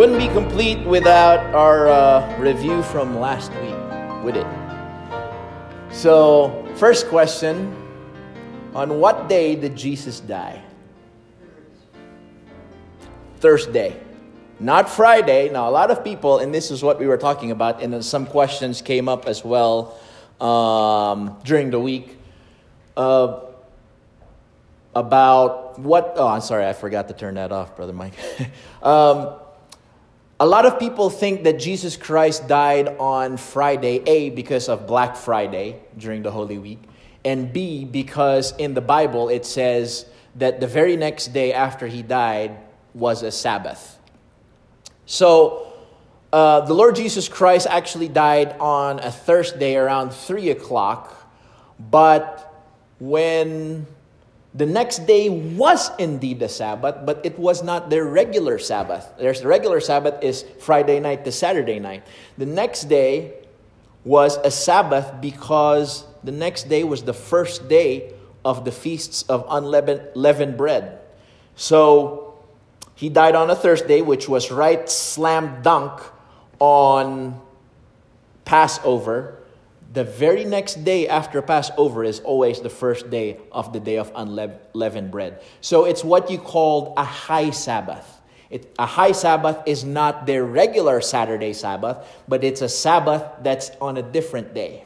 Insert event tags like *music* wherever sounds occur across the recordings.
Wouldn't be complete without our uh, review from last week, would it? So, first question On what day did Jesus die? Thursday, not Friday. Now, a lot of people, and this is what we were talking about, and some questions came up as well um, during the week uh, about what. Oh, I'm sorry, I forgot to turn that off, Brother Mike. *laughs* um, a lot of people think that Jesus Christ died on Friday, A, because of Black Friday during the Holy Week, and B, because in the Bible it says that the very next day after he died was a Sabbath. So, uh, the Lord Jesus Christ actually died on a Thursday around 3 o'clock, but when the next day was indeed a Sabbath, but it was not their regular Sabbath. Their regular Sabbath is Friday night to Saturday night. The next day was a Sabbath because the next day was the first day of the feasts of unleavened bread. So he died on a Thursday, which was right slam dunk on Passover the very next day after Passover is always the first day of the day of unleavened bread. So it's what you call a high Sabbath. It, a high Sabbath is not their regular Saturday Sabbath, but it's a Sabbath that's on a different day.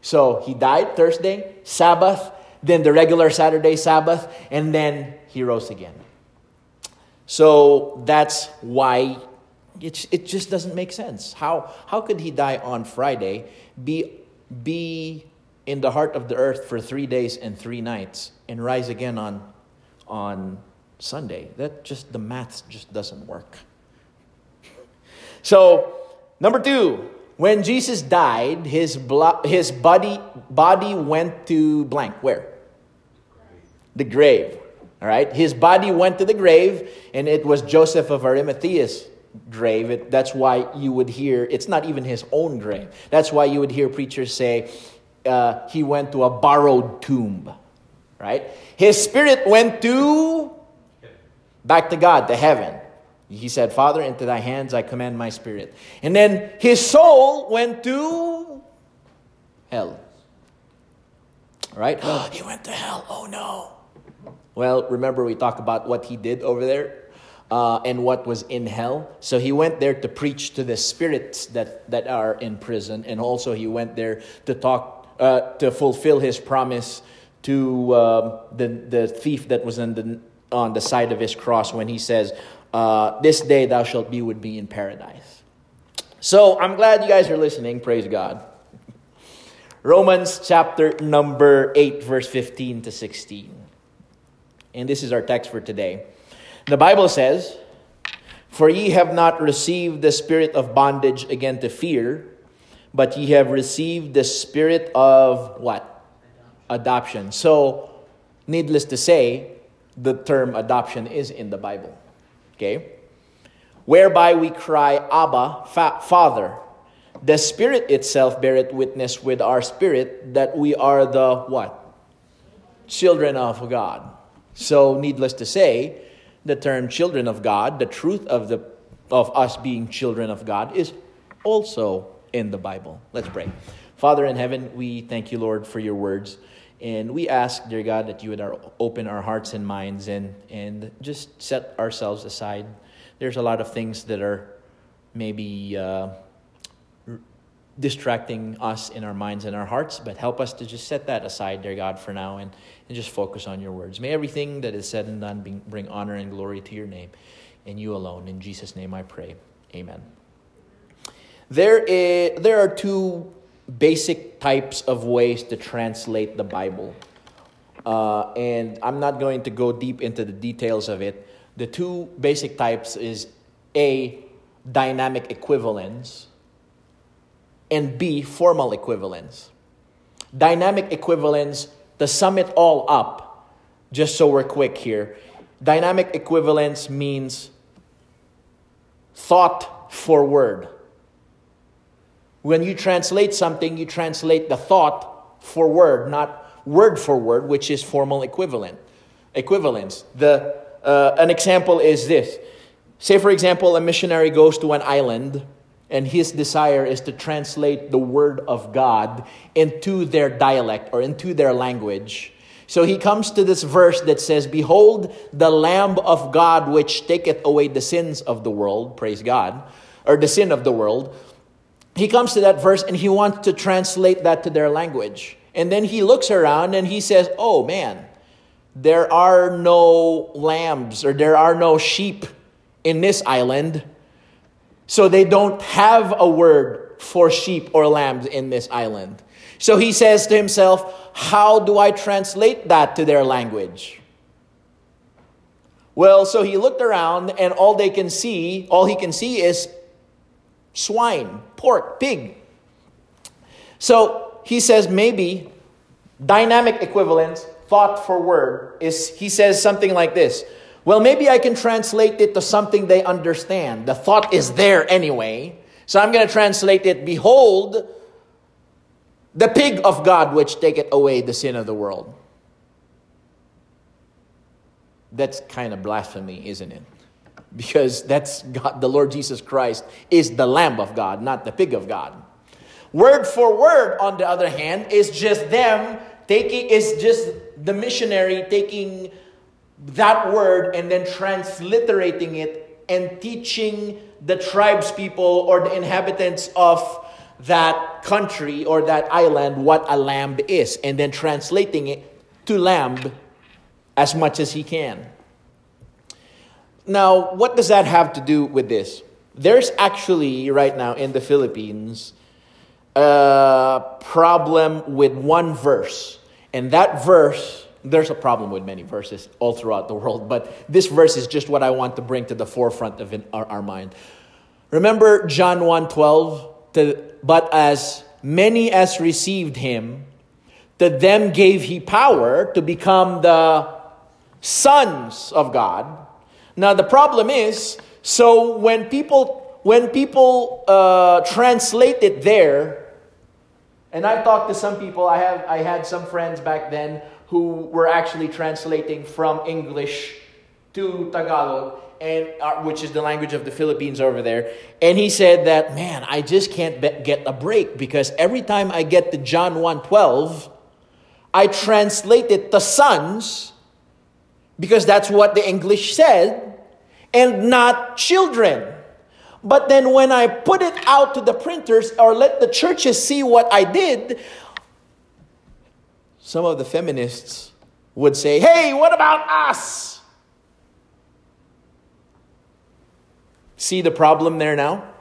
So he died Thursday, Sabbath, then the regular Saturday Sabbath, and then he rose again. So that's why it, it just doesn't make sense. How, how could he die on Friday, be, be in the heart of the earth for three days and three nights, and rise again on, on Sunday? That just, the math just doesn't work. So, number two, when Jesus died, his, blo- his body, body went to blank. Where? The grave. All right? His body went to the grave, and it was Joseph of Arimathea's grave. It, that's why you would hear, it's not even his own grave. That's why you would hear preachers say uh, he went to a borrowed tomb, right? His spirit went to, back to God, to heaven. He said, Father, into thy hands I commend my spirit. And then his soul went to hell. Right? *gasps* He went to hell. Oh no. Well, remember we talked about what he did over there uh, and what was in hell. So he went there to preach to the spirits that, that are in prison, and also he went there to talk uh, to fulfill his promise to uh, the the thief that was on the on the side of his cross when he says, uh, "This day thou shalt be with me in paradise." So I'm glad you guys are listening. Praise God. Romans chapter number 8, verse 15 to 16. And this is our text for today. The Bible says, For ye have not received the spirit of bondage again to fear, but ye have received the spirit of what? Adoption. So, needless to say, the term adoption is in the Bible. Okay? Whereby we cry, Abba, fa- Father. The Spirit itself beareth witness with our spirit that we are the what? Children of God. So, needless to say, the term children of God, the truth of, the, of us being children of God, is also in the Bible. Let's pray. Father in heaven, we thank you, Lord, for your words. And we ask, dear God, that you would open our hearts and minds and, and just set ourselves aside. There's a lot of things that are maybe uh, distracting us in our minds and our hearts, but help us to just set that aside, dear God, for now and, and just focus on your words. May everything that is said and done bring, bring honor and glory to your name and you alone. In Jesus' name I pray. Amen. There, is, there are two basic types of ways to translate the Bible. Uh, and I'm not going to go deep into the details of it. The two basic types is A, dynamic equivalence, and B, formal equivalence. Dynamic equivalence, to sum it all up, just so we're quick here, dynamic equivalence means thought for word. When you translate something, you translate the thought for word, not word for word, which is formal equivalent. Equivalence. The, uh, an example is this Say, for example, a missionary goes to an island and his desire is to translate the word of God into their dialect or into their language. So he comes to this verse that says, Behold, the Lamb of God which taketh away the sins of the world, praise God, or the sin of the world. He comes to that verse and he wants to translate that to their language. And then he looks around and he says, Oh man, there are no lambs or there are no sheep in this island. So they don't have a word for sheep or lambs in this island. So he says to himself, How do I translate that to their language? Well, so he looked around, and all they can see, all he can see is swine, pork, pig. So he says maybe dynamic equivalence, thought for word, is he says something like this well, maybe I can translate it to something they understand. The thought is there anyway. So I'm going to translate it Behold, the pig of God which taketh away the sin of the world. That's kind of blasphemy, isn't it? Because that's God, the Lord Jesus Christ is the Lamb of God, not the pig of God. Word for word, on the other hand, is just them taking, is just the missionary taking that word and then transliterating it and teaching the tribes people or the inhabitants of that country or that island what a lamb is and then translating it to lamb as much as he can. Now, what does that have to do with this? There's actually, right now in the Philippines, a problem with one verse. And that verse there's a problem with many verses all throughout the world, but this verse is just what I want to bring to the forefront of our, our mind. Remember John 1 12? But as many as received him, to them gave he power to become the sons of God. Now the problem is, so when people when people uh, translate it there, and I've talked to some people, I have I had some friends back then who were actually translating from English to Tagalog, and uh, which is the language of the Philippines over there. And he said that, man, I just can't be- get a break because every time I get to John 1.12, I translate it to sons because that's what the English said, and not children. But then when I put it out to the printers or let the churches see what I did, some of the feminists would say, hey, what about us? See the problem there now?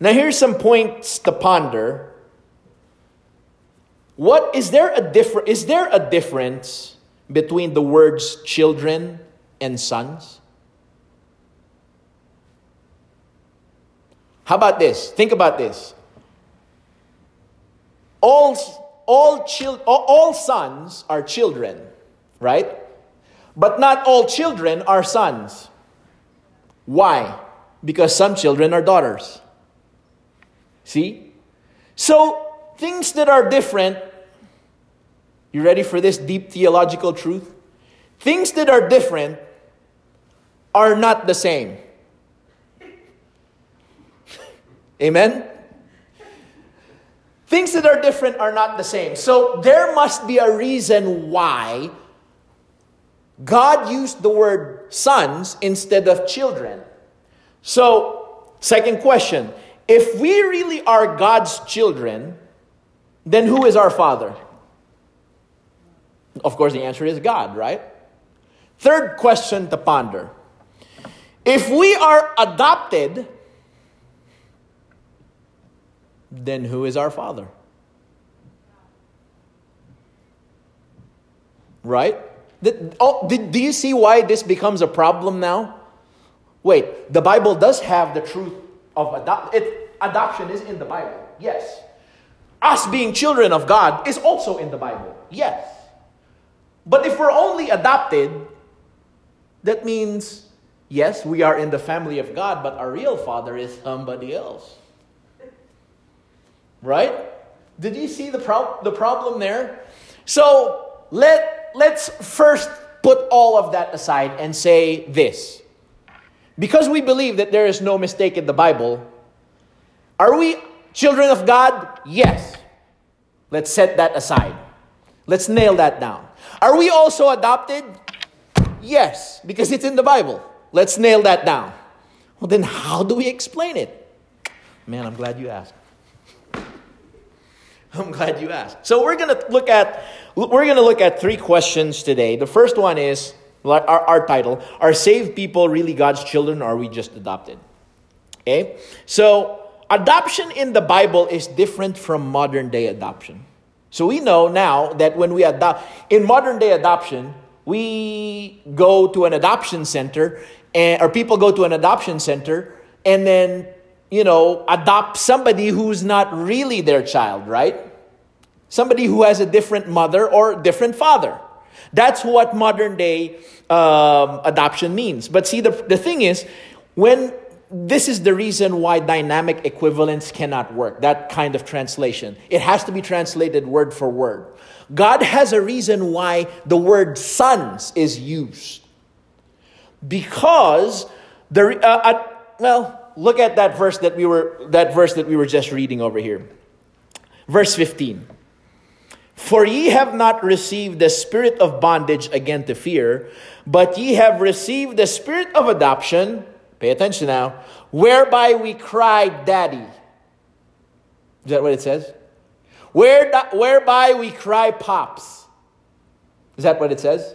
Now, here's some points to ponder. What is there a differ, is there a difference between the words children and sons? How about this? Think about this. All all, chil- all sons are children, right? But not all children are sons. Why? Because some children are daughters. See? So, things that are different, you ready for this deep theological truth? Things that are different are not the same. *laughs* Amen? Things that are different are not the same. So there must be a reason why God used the word sons instead of children. So, second question if we really are God's children, then who is our father? Of course, the answer is God, right? Third question to ponder. If we are adopted, then who is our Father? Right? Oh, did, do you see why this becomes a problem now? Wait, the Bible does have the truth of adoption. Adoption is in the Bible, yes. Us being children of God is also in the Bible, yes. But if we're only adopted, that means, yes, we are in the family of God, but our real father is somebody else. Right? Did you see the, the problem there? So let, let's first put all of that aside and say this because we believe that there is no mistake in the Bible, are we children of God? Yes. Let's set that aside. Let's nail that down. Are we also adopted? Yes, because it's in the Bible. Let's nail that down. Well, then how do we explain it? Man, I'm glad you asked. I'm glad you asked. So we're going to look at we're going to look at three questions today. The first one is our, our title, are saved people really God's children or are we just adopted? Okay? So adoption in the Bible is different from modern day adoption. So we know now that when we adopt in modern day adoption, we go to an adoption center and, or people go to an adoption center and then you know adopt somebody who's not really their child right? Somebody who has a different mother or different father. That's what modern day um, adoption means. But see the, the thing is when this is the reason why dynamic equivalence cannot work that kind of translation. It has to be translated word for word. God has a reason why the word sons is used. Because the uh, uh, well, look at that verse that we were that verse that we were just reading over here. Verse 15. For ye have not received the spirit of bondage again to fear, but ye have received the spirit of adoption, pay attention now, whereby we cry, Daddy. Is that what it says? Where, whereby we cry, Pops. Is that what it says?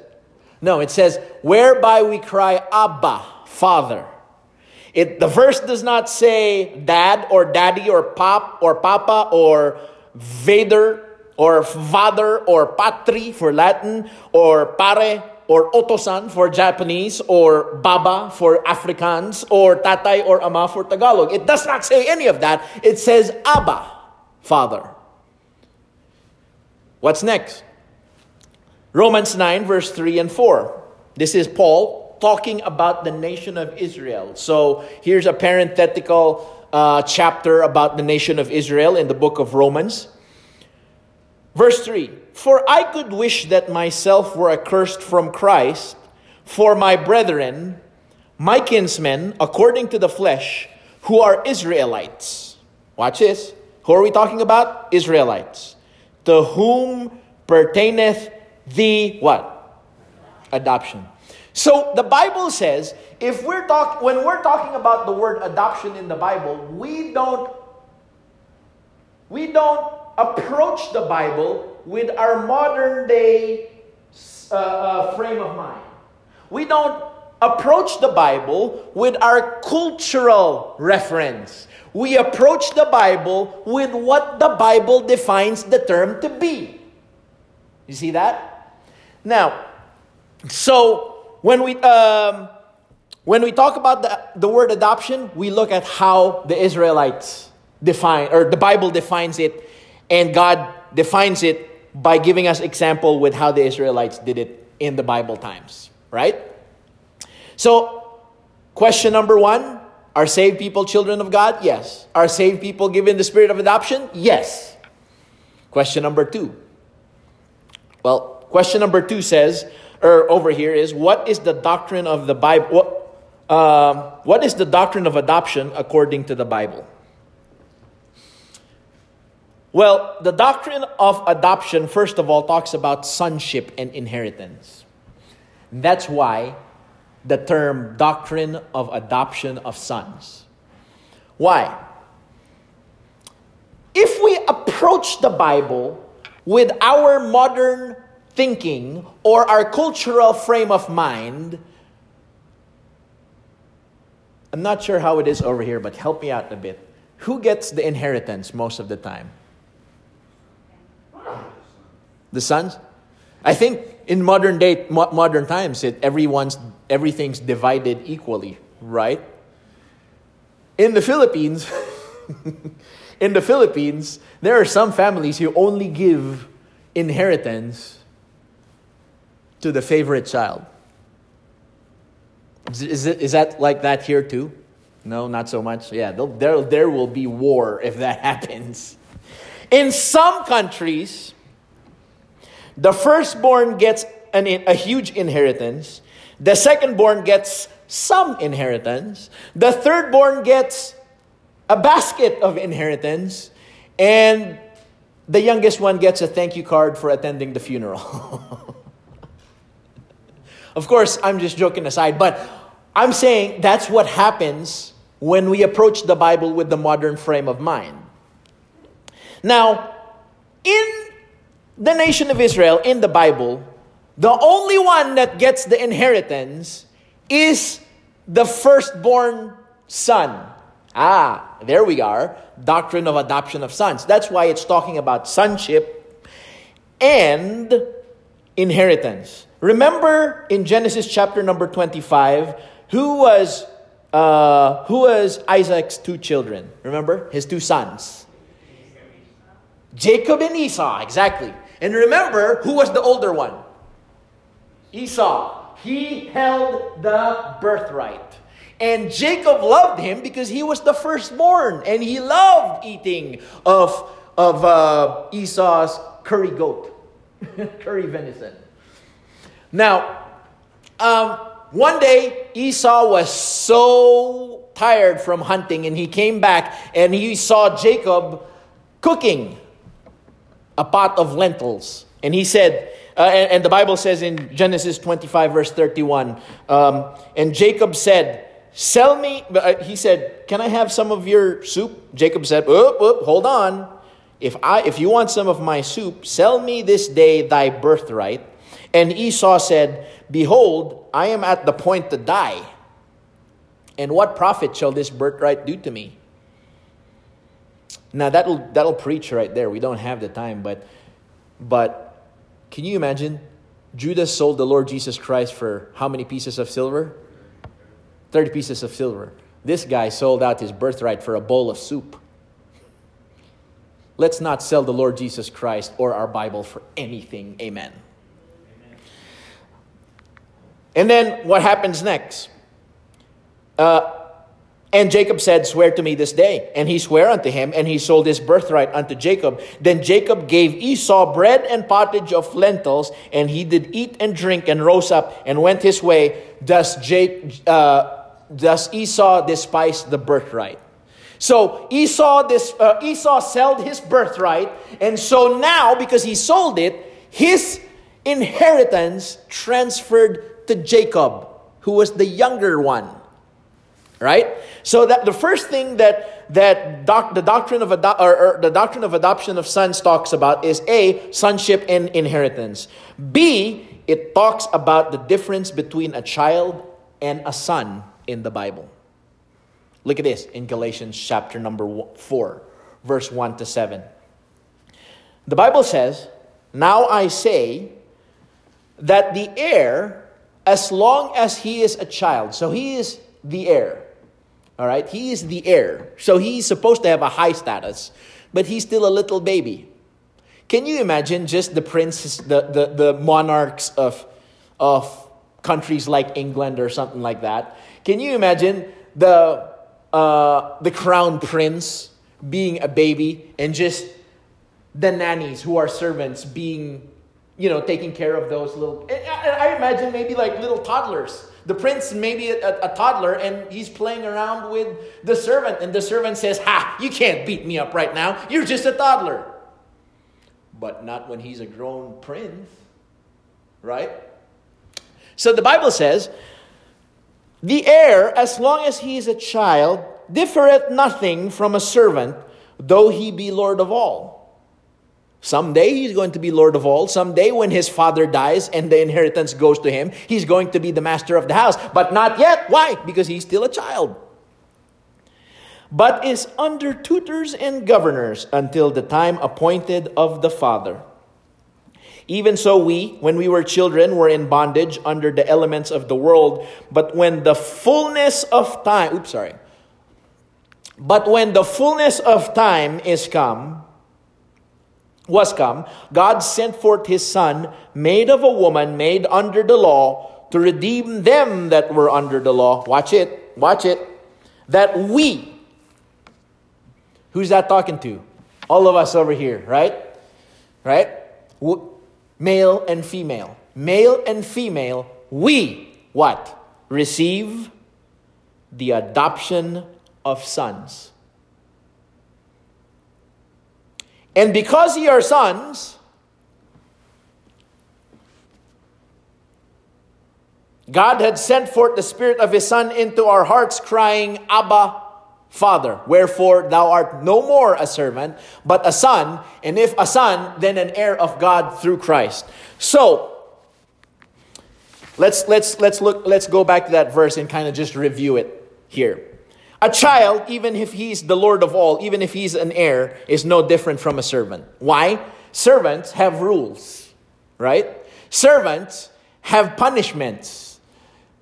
No, it says, whereby we cry, Abba, Father. It, the verse does not say dad or daddy or pop or papa or vader or father or patri for Latin or pare or otosan for Japanese or baba for Afrikaans or tatay or ama for Tagalog. It does not say any of that. It says Abba, Father. What's next? Romans 9, verse 3 and 4. This is Paul talking about the nation of Israel. So here's a parenthetical uh, chapter about the nation of Israel in the book of Romans. Verse 3 For I could wish that myself were accursed from Christ for my brethren, my kinsmen, according to the flesh, who are Israelites. Watch this. Who are we talking about? Israelites to whom pertaineth the what? Adoption. So the Bible says if we're talk when we're talking about the word adoption in the Bible, we don't we don't approach the Bible with our modern day uh, uh, frame of mind. We don't approach the Bible with our cultural reference we approach the Bible with what the Bible defines the term to be. You see that? Now, so when we um, when we talk about the, the word adoption, we look at how the Israelites define or the Bible defines it, and God defines it by giving us example with how the Israelites did it in the Bible times, right? So, question number one are saved people children of God? Yes. Are saved people given the spirit of adoption? Yes. Question number two. Well, question number two says, or over here is, what is the doctrine of the Bible? What, um, what is the doctrine of adoption according to the Bible? Well, the doctrine of adoption, first of all, talks about sonship and inheritance. That's why the term doctrine of adoption of sons. Why? If we approach the Bible with our modern thinking or our cultural frame of mind, I'm not sure how it is over here, but help me out a bit. Who gets the inheritance most of the time? The sons? I think in modern day, mo- modern times, it, everyone's everything's divided equally, right? In the Philippines, *laughs* in the Philippines, there are some families who only give inheritance to the favorite child. Is, it, is that like that here too? No, not so much. Yeah, there, there will be war if that *laughs* happens. In some countries, the firstborn gets an, a huge inheritance, the secondborn gets some inheritance. The thirdborn gets a basket of inheritance. And the youngest one gets a thank you card for attending the funeral. *laughs* of course, I'm just joking aside, but I'm saying that's what happens when we approach the Bible with the modern frame of mind. Now, in the nation of Israel, in the Bible, the only one that gets the inheritance is the firstborn son. Ah, there we are. Doctrine of adoption of sons. That's why it's talking about sonship and inheritance. Remember in Genesis chapter number 25, who was uh, who was Isaac's two children? Remember? His two sons. Jacob and Esau, exactly. And remember, who was the older one? Esau. He held the birthright. And Jacob loved him because he was the firstborn and he loved eating of, of uh, Esau's curry goat, *laughs* curry venison. Now, um, one day Esau was so tired from hunting and he came back and he saw Jacob cooking a pot of lentils. And he said, uh, and, and, the Bible says in Genesis 25, verse 31, um, and Jacob said, Sell me, uh, he said, Can I have some of your soup? Jacob said, Oop, oop, hold on. If, I, if you want some of my soup, sell me this day thy birthright. And Esau said, Behold, I am at the point to die. And what profit shall this birthright do to me? Now that'll that'll preach right there. We don't have the time, but but can you imagine? Judas sold the Lord Jesus Christ for how many pieces of silver? 30 pieces of silver. This guy sold out his birthright for a bowl of soup. Let's not sell the Lord Jesus Christ or our Bible for anything. Amen. Amen. And then what happens next? Uh, and Jacob said, Swear to me this day. And he sware unto him, and he sold his birthright unto Jacob. Then Jacob gave Esau bread and pottage of lentils, and he did eat and drink, and rose up and went his way. Thus, Jake, uh, Thus Esau despised the birthright. So Esau, this, uh, Esau sold his birthright, and so now because he sold it, his inheritance transferred to Jacob, who was the younger one. Right. So that the first thing that that doc, the doctrine of ado- or, or the doctrine of adoption of sons talks about is a sonship and inheritance. B it talks about the difference between a child and a son in the Bible. Look at this in Galatians chapter number 4, verse 1 to 7. The Bible says, Now I say that the heir, as long as he is a child, so he is the heir, all right? He is the heir. So he's supposed to have a high status, but he's still a little baby. Can you imagine just the princes, the, the, the monarchs of, of countries like England or something like that? Can you imagine the, uh, the crown prince being a baby and just the nannies who are servants being, you know, taking care of those little. I, imagine maybe like little toddlers. The prince maybe a, a, toddler and he's playing around with the servant, and the servant says, Ha, you can't beat me up right now. You're just a toddler. But not when he's a grown prince, right? So the Bible says the heir, as long as he is a child, differeth nothing from a servant, though he be Lord of all. Someday he's going to be Lord of all. Someday, when his father dies and the inheritance goes to him, he's going to be the master of the house. But not yet. Why? Because he's still a child. But is under tutors and governors until the time appointed of the father. Even so, we, when we were children, were in bondage under the elements of the world. But when the fullness of time, oops, sorry. But when the fullness of time is come, was come, God sent forth his Son, made of a woman, made under the law, to redeem them that were under the law. Watch it, watch it. That we, who's that talking to? All of us over here, right? Right? male and female. Male and female, we what? Receive the adoption of sons. And because ye are sons, God had sent forth the Spirit of His Son into our hearts, crying, Abba, Father. Wherefore thou art no more a servant, but a son, and if a son, then an heir of God through Christ. So, let's let's let's look let's go back to that verse and kind of just review it here. A child, even if he's the Lord of all, even if he's an heir, is no different from a servant. Why? Servants have rules, right? Servants have punishments.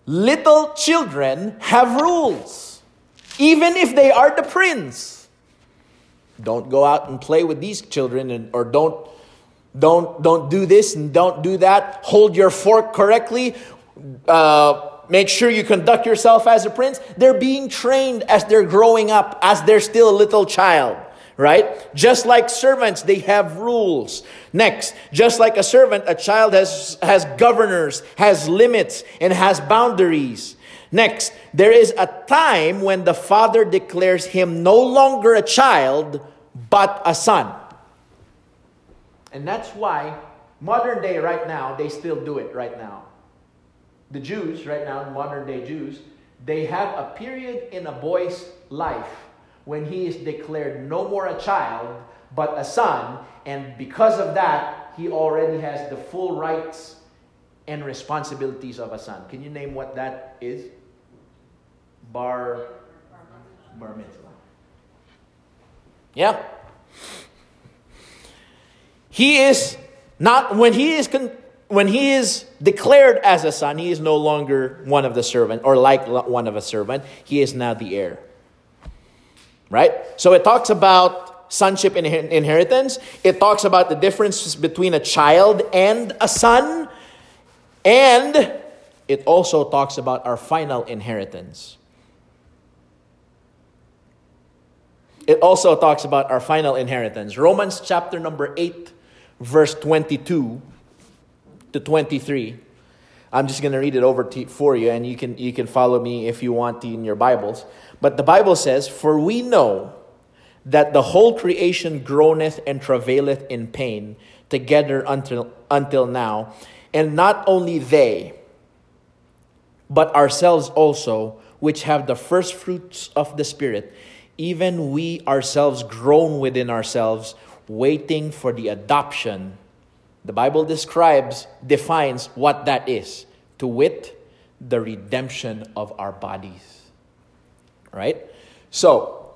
Little children have rules, even if they are the prince. Don't go out and play with these children, and, or don't don't don't do this and don't do that. Hold your fork correctly. Uh, make sure you conduct yourself as a prince. They're being trained as they're growing up, as they're still a little child, right? Just like servants, they have rules. Next, just like a servant, a child has, has governors, has limits, and has boundaries. Next, there is a time when the father declares him no longer a child, but a son. And that's why modern day right now, they still do it right now the Jews, right now, modern day Jews, they have a period in a boy's life when he is declared no more a child, but a son. And because of that, he already has the full rights and responsibilities of a son. Can you name what that is? Bar, bar mitzvah. Yeah. He is not, when he is con- when he is declared as a son, he is no longer one of the servant or like one of a servant. He is now the heir. Right? So it talks about sonship and inheritance. It talks about the difference between a child and a son. And it also talks about our final inheritance. It also talks about our final inheritance. Romans chapter number 8, verse 22 to 23. I'm just going to read it over to, for you, and you can, you can follow me if you want to in your Bibles. But the Bible says, For we know that the whole creation groaneth and travaileth in pain together until, until now. And not only they, but ourselves also, which have the first fruits of the Spirit, even we ourselves groan within ourselves, waiting for the adoption the Bible describes, defines what that is to wit, the redemption of our bodies. Right? So,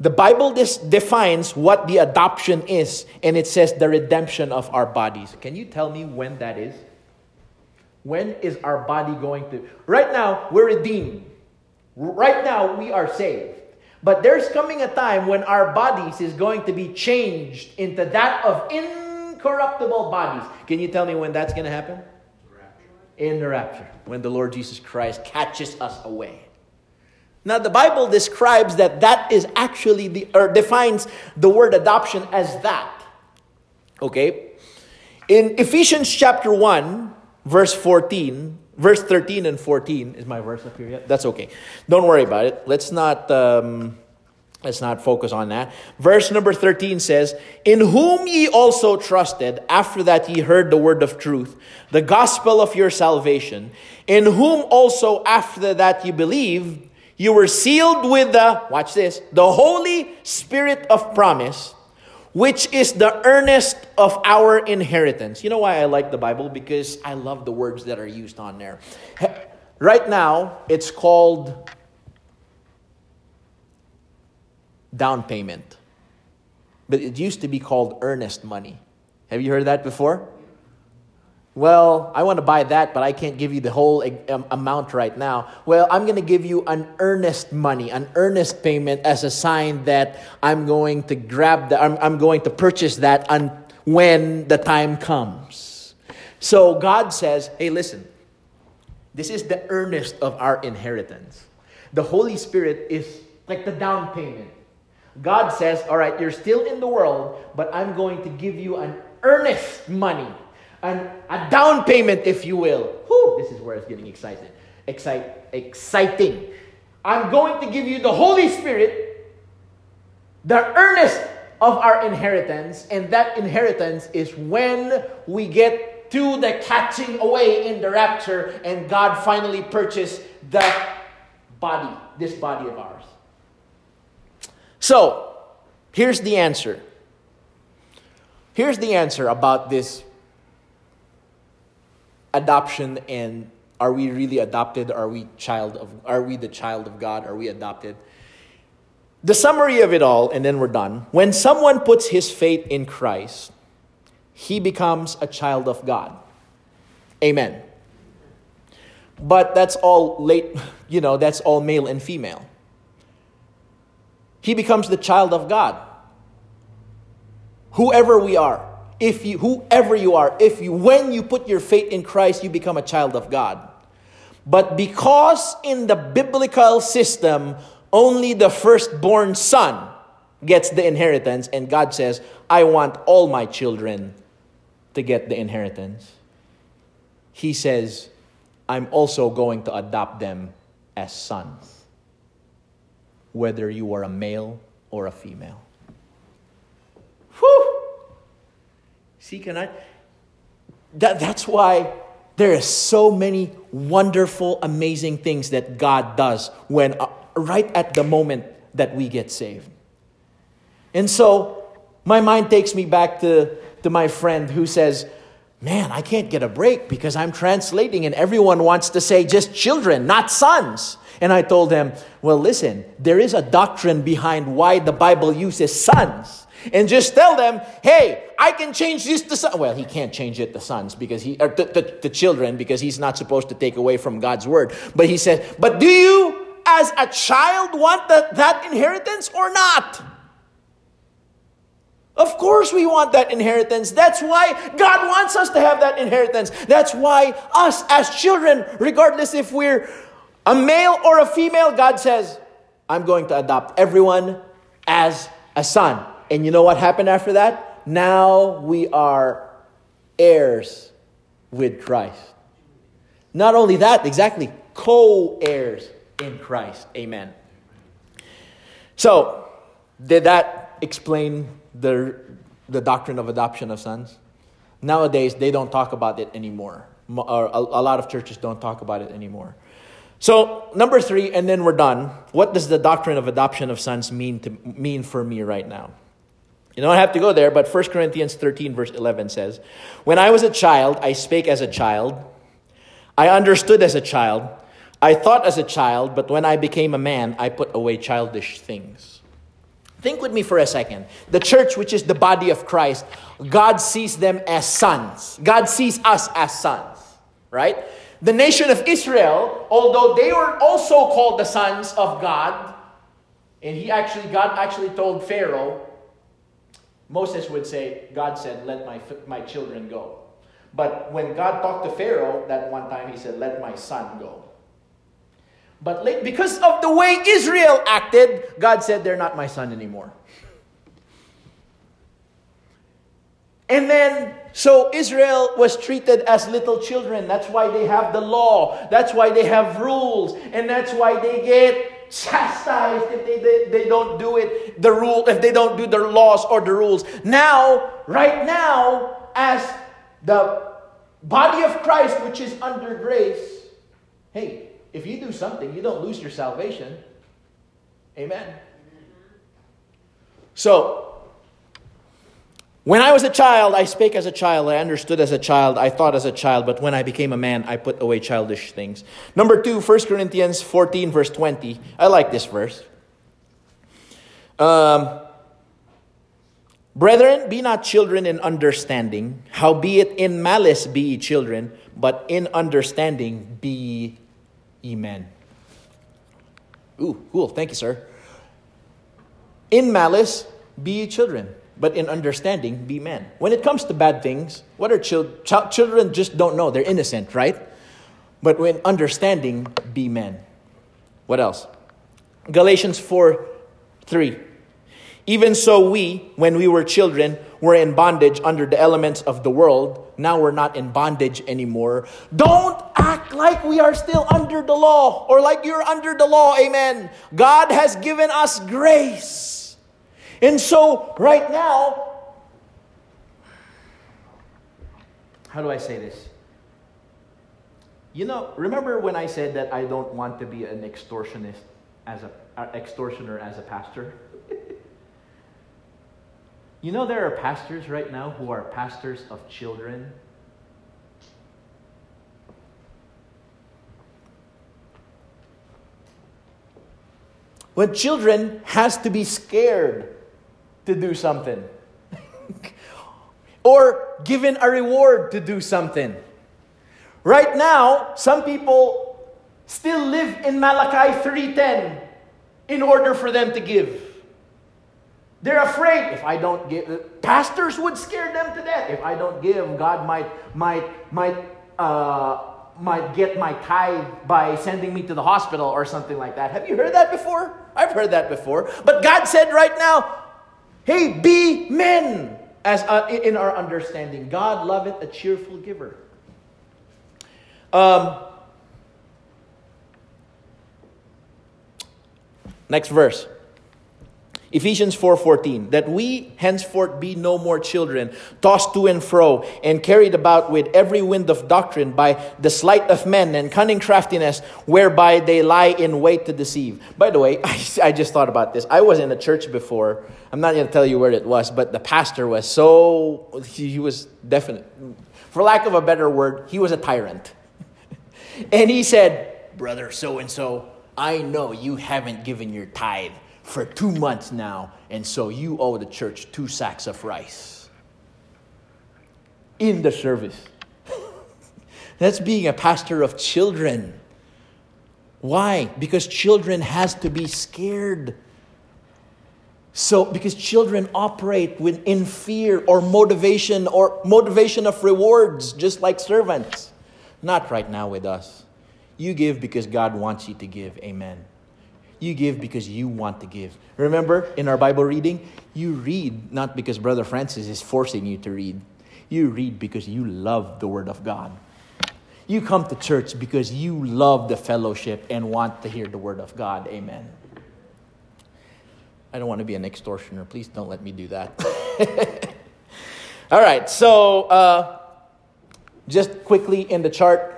the Bible dis- defines what the adoption is, and it says the redemption of our bodies. Can you tell me when that is? When is our body going to? Right now, we're redeemed. Right now, we are saved. But there's coming a time when our bodies is going to be changed into that of in incorruptible bodies. Can you tell me when that's going to happen? In the rapture, when the Lord Jesus Christ catches us away. Now, the Bible describes that that is actually the, or defines the word adoption as that. Okay? In Ephesians chapter 1, verse 14, verse 13 and 14, is my verse up here yet? That's okay. Don't worry about it. Let's not. Um, Let's not focus on that. Verse number 13 says, In whom ye also trusted, after that ye heard the word of truth, the gospel of your salvation, in whom also after that ye believed, you were sealed with the, watch this, the Holy Spirit of promise, which is the earnest of our inheritance. You know why I like the Bible? Because I love the words that are used on there. Right now, it's called down payment. But it used to be called earnest money. Have you heard that before? Well, I want to buy that, but I can't give you the whole um, amount right now. Well, I'm going to give you an earnest money, an earnest payment as a sign that I'm going to grab that, I'm, I'm going to purchase that un, when the time comes. So God says, hey, listen, this is the earnest of our inheritance. The Holy Spirit is like the down payment. God says, All right, you're still in the world, but I'm going to give you an earnest money, an, a down payment, if you will. Whew, this is where it's getting excited. Excite, exciting. I'm going to give you the Holy Spirit, the earnest of our inheritance, and that inheritance is when we get to the catching away in the rapture, and God finally purchased the body, this body of ours. So, here's the answer. Here's the answer about this adoption and are we really adopted? Are we child of are we the child of God? Are we adopted? The summary of it all, and then we're done. When someone puts his faith in Christ, he becomes a child of God. Amen. But that's all late, *laughs* you know, that's all male and female. He becomes the child of God. Whoever we are, if you whoever you are, if you when you put your faith in Christ, you become a child of God. But because in the biblical system, only the firstborn son gets the inheritance, and God says, I want all my children to get the inheritance. He says, I'm also going to adopt them as sons, whether you are a male or a female. Whew! See, can I? That, that's why there are so many wonderful, amazing things that God does when, uh, right at the moment that we get saved. And so, my mind takes me back to, to my friend who says, Man, I can't get a break because I'm translating and everyone wants to say just children, not sons. And I told him, Well, listen, there is a doctrine behind why the Bible uses sons and just tell them, hey, I can change this to son. Well, he can't change it to sons because he, or to, to, to children because he's not supposed to take away from God's word. But he said, but do you as a child want the, that inheritance or not? Of course, we want that inheritance. That's why God wants us to have that inheritance. That's why us as children, regardless if we're a male or a female, God says, I'm going to adopt everyone as a son. And you know what happened after that? Now we are heirs with Christ. Not only that, exactly, co heirs in Christ. Amen. So, did that explain the, the doctrine of adoption of sons? Nowadays, they don't talk about it anymore. A, a lot of churches don't talk about it anymore. So, number three, and then we're done. What does the doctrine of adoption of sons mean, to, mean for me right now? You don't have to go there, but 1 Corinthians 13, verse 11 says, When I was a child, I spake as a child, I understood as a child, I thought as a child, but when I became a man, I put away childish things. Think with me for a second. The church, which is the body of Christ, God sees them as sons. God sees us as sons, right? The nation of Israel, although they were also called the sons of God, and he actually, God actually told Pharaoh, Moses would say, God said, Let my, my children go. But when God talked to Pharaoh that one time, he said, Let my son go. But late, because of the way Israel acted, God said, They're not my son anymore. And then, so Israel was treated as little children. That's why they have the law. That's why they have rules. And that's why they get chastised if they, they, they don't do it, the rule, if they don't do their laws or the rules. Now, right now, as the body of Christ, which is under grace, hey, if you do something, you don't lose your salvation. Amen. So, when I was a child, I spake as a child, I understood as a child, I thought as a child, but when I became a man, I put away childish things. Number two, 1 Corinthians 14, verse 20. I like this verse. Um, Brethren, be not children in understanding, howbeit in malice be ye children, but in understanding be ye men. Ooh, cool. Thank you, sir. In malice be children but in understanding, be men. When it comes to bad things, what are children? Ch- children just don't know. They're innocent, right? But when understanding, be men. What else? Galatians 4 3. Even so, we, when we were children, were in bondage under the elements of the world. Now we're not in bondage anymore. Don't act like we are still under the law or like you're under the law. Amen. God has given us grace. And so, right now, how do I say this? You know, remember when I said that I don't want to be an extortionist as a extortioner as a pastor? *laughs* you know there are pastors right now who are pastors of children when children has to be scared to do something. *laughs* Or given a reward to do something. Right now some people still live in malachi 3.10 in order for them to give. They're afraid if i don't give pastors would scare them to death. If i don't give god might might might uh, might get my tithe by sending me to the hospital or something like that. Have you heard that before? I've heard that before. But God said right now, hey, be men as uh, in our understanding. God loveth a cheerful giver. Um, next verse. Ephesians 4:14 that we henceforth be no more children tossed to and fro and carried about with every wind of doctrine by the sleight of men and cunning craftiness whereby they lie in wait to deceive. By the way, *laughs* I, I just thought about this. I was in a church before. I'm not going to tell you where it was, but the pastor was so he, he was definite for lack of a better word, he was a tyrant. *laughs* and he said, "Brother so and so, I know you haven't given your tithe." For two months now, and so you owe the church two sacks of rice in the service. *laughs* That's being a pastor of children. Why? Because children has to be scared. So because children operate with in fear or motivation or motivation of rewards just like servants. Not right now with us. You give because God wants you to give. Amen. You give because you want to give. Remember in our Bible reading, you read not because Brother Francis is forcing you to read. You read because you love the Word of God. You come to church because you love the fellowship and want to hear the Word of God. Amen. I don't want to be an extortioner. Please don't let me do that. *laughs* All right, so uh, just quickly in the chart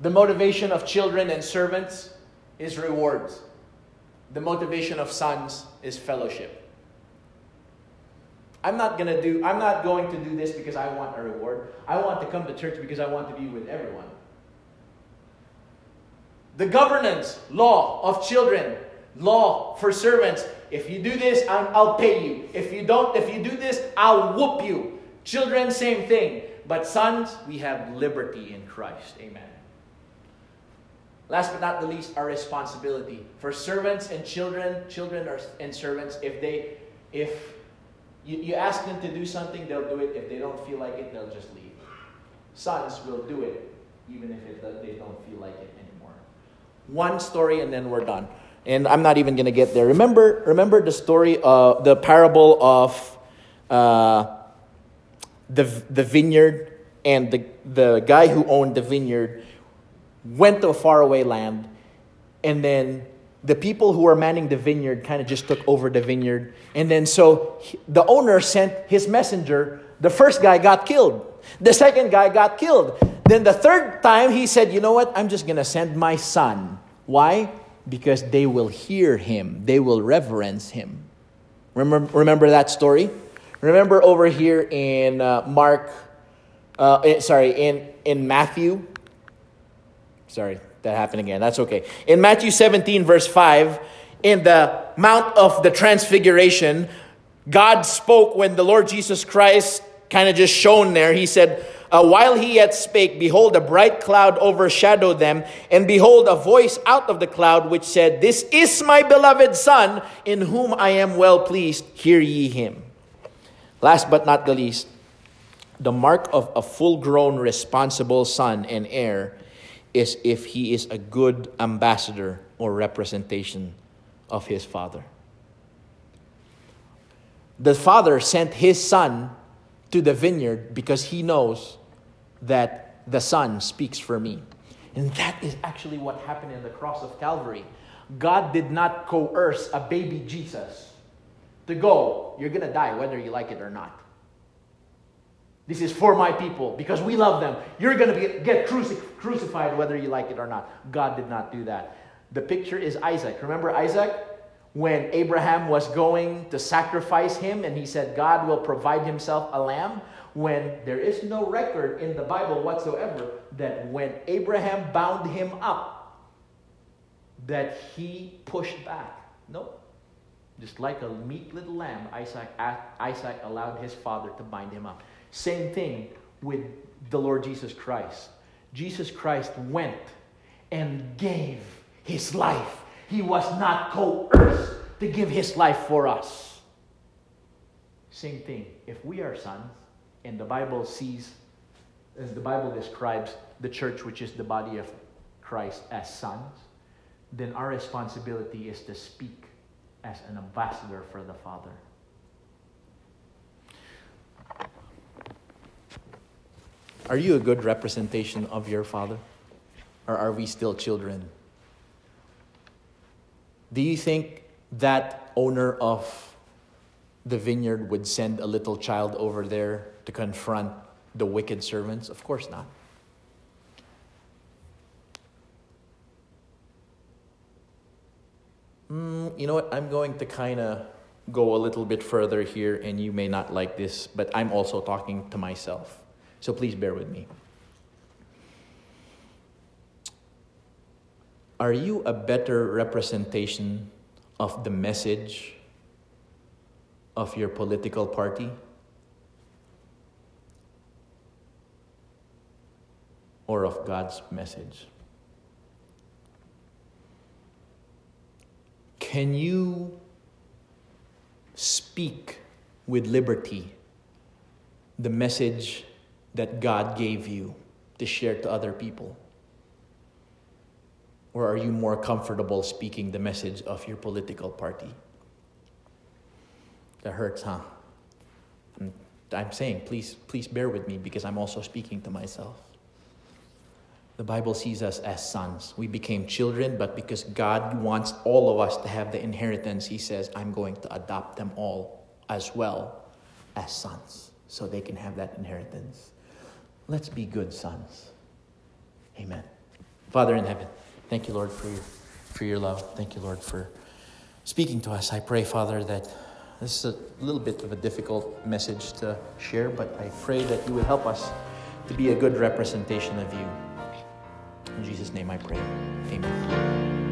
the motivation of children and servants is rewards. The motivation of sons is fellowship. I'm not gonna do I'm not going to do this because I want a reward. I want to come to church because I want to be with everyone. The governance, law of children, law for servants. If you do this, i will pay you. If you don't, if you do this, I'll whoop you. Children, same thing. But sons, we have liberty in Christ. Amen. Last but not the least, our responsibility for servants and children, children are, and servants. If they, if you, you ask them to do something, they'll do it. If they don't feel like it, they'll just leave. Sons will do it, even if it, they don't feel like it anymore. One story, and then we're done. And I'm not even to get there. Remember, remember the story, of the parable of uh, the the vineyard and the the guy who owned the vineyard went to a faraway land, and then the people who were manning the vineyard kind of just took over the vineyard. And then so the owner sent his messenger. The first guy got killed. The second guy got killed. Then the third time he said, You know what? I'm just going to send my son. Why? Because they will hear him, they will reverence him. Remember, remember that story? Remember over here in uh, Mark, uh, eh, sorry, in, in Matthew Sorry, that happened again. That's okay. In Matthew 17, verse 5, in the Mount of the Transfiguration, God spoke when the Lord Jesus Christ kind of just shone there. He said, uh, While he yet spake, behold, a bright cloud overshadowed them, and behold, a voice out of the cloud which said, This is my beloved Son, in whom I am well pleased. Hear ye him. Last but not the least, the mark of a full grown, responsible son and heir is if he is a good ambassador or representation of his father. The father sent his son to the vineyard because he knows that the Son speaks for me. And that is actually what happened in the cross of Calvary. God did not coerce a baby Jesus to go, you're going to die whether you like it or not. This is for my people because we love them. You're going to get cruci- crucified whether you like it or not. God did not do that. The picture is Isaac. Remember Isaac? When Abraham was going to sacrifice him and he said, God will provide himself a lamb. When there is no record in the Bible whatsoever that when Abraham bound him up, that he pushed back. No. Just like a meek little lamb, Isaac, Isaac allowed his father to bind him up. Same thing with the Lord Jesus Christ. Jesus Christ went and gave his life. He was not coerced to give his life for us. Same thing. If we are sons, and the Bible sees, as the Bible describes the church, which is the body of Christ, as sons, then our responsibility is to speak as an ambassador for the Father. Are you a good representation of your Father? Or are we still children? Do you think that owner of the vineyard would send a little child over there to confront the wicked servants? Of course not. Mm, you know what? I'm going to kind of go a little bit further here, and you may not like this, but I'm also talking to myself. So please bear with me. Are you a better representation of the message of your political party? Or of God's message? Can you speak with liberty the message that God gave you to share to other people? Or are you more comfortable speaking the message of your political party? That hurts, huh? I'm saying, please, please bear with me because I'm also speaking to myself. The Bible sees us as sons. We became children, but because God wants all of us to have the inheritance, He says, I'm going to adopt them all as well as sons so they can have that inheritance. Let's be good sons. Amen. Father in heaven, thank you, Lord, for your, for your love. Thank you, Lord, for speaking to us. I pray, Father, that this is a little bit of a difficult message to share, but I pray that you would help us to be a good representation of you. In Jesus' name I pray. Amen.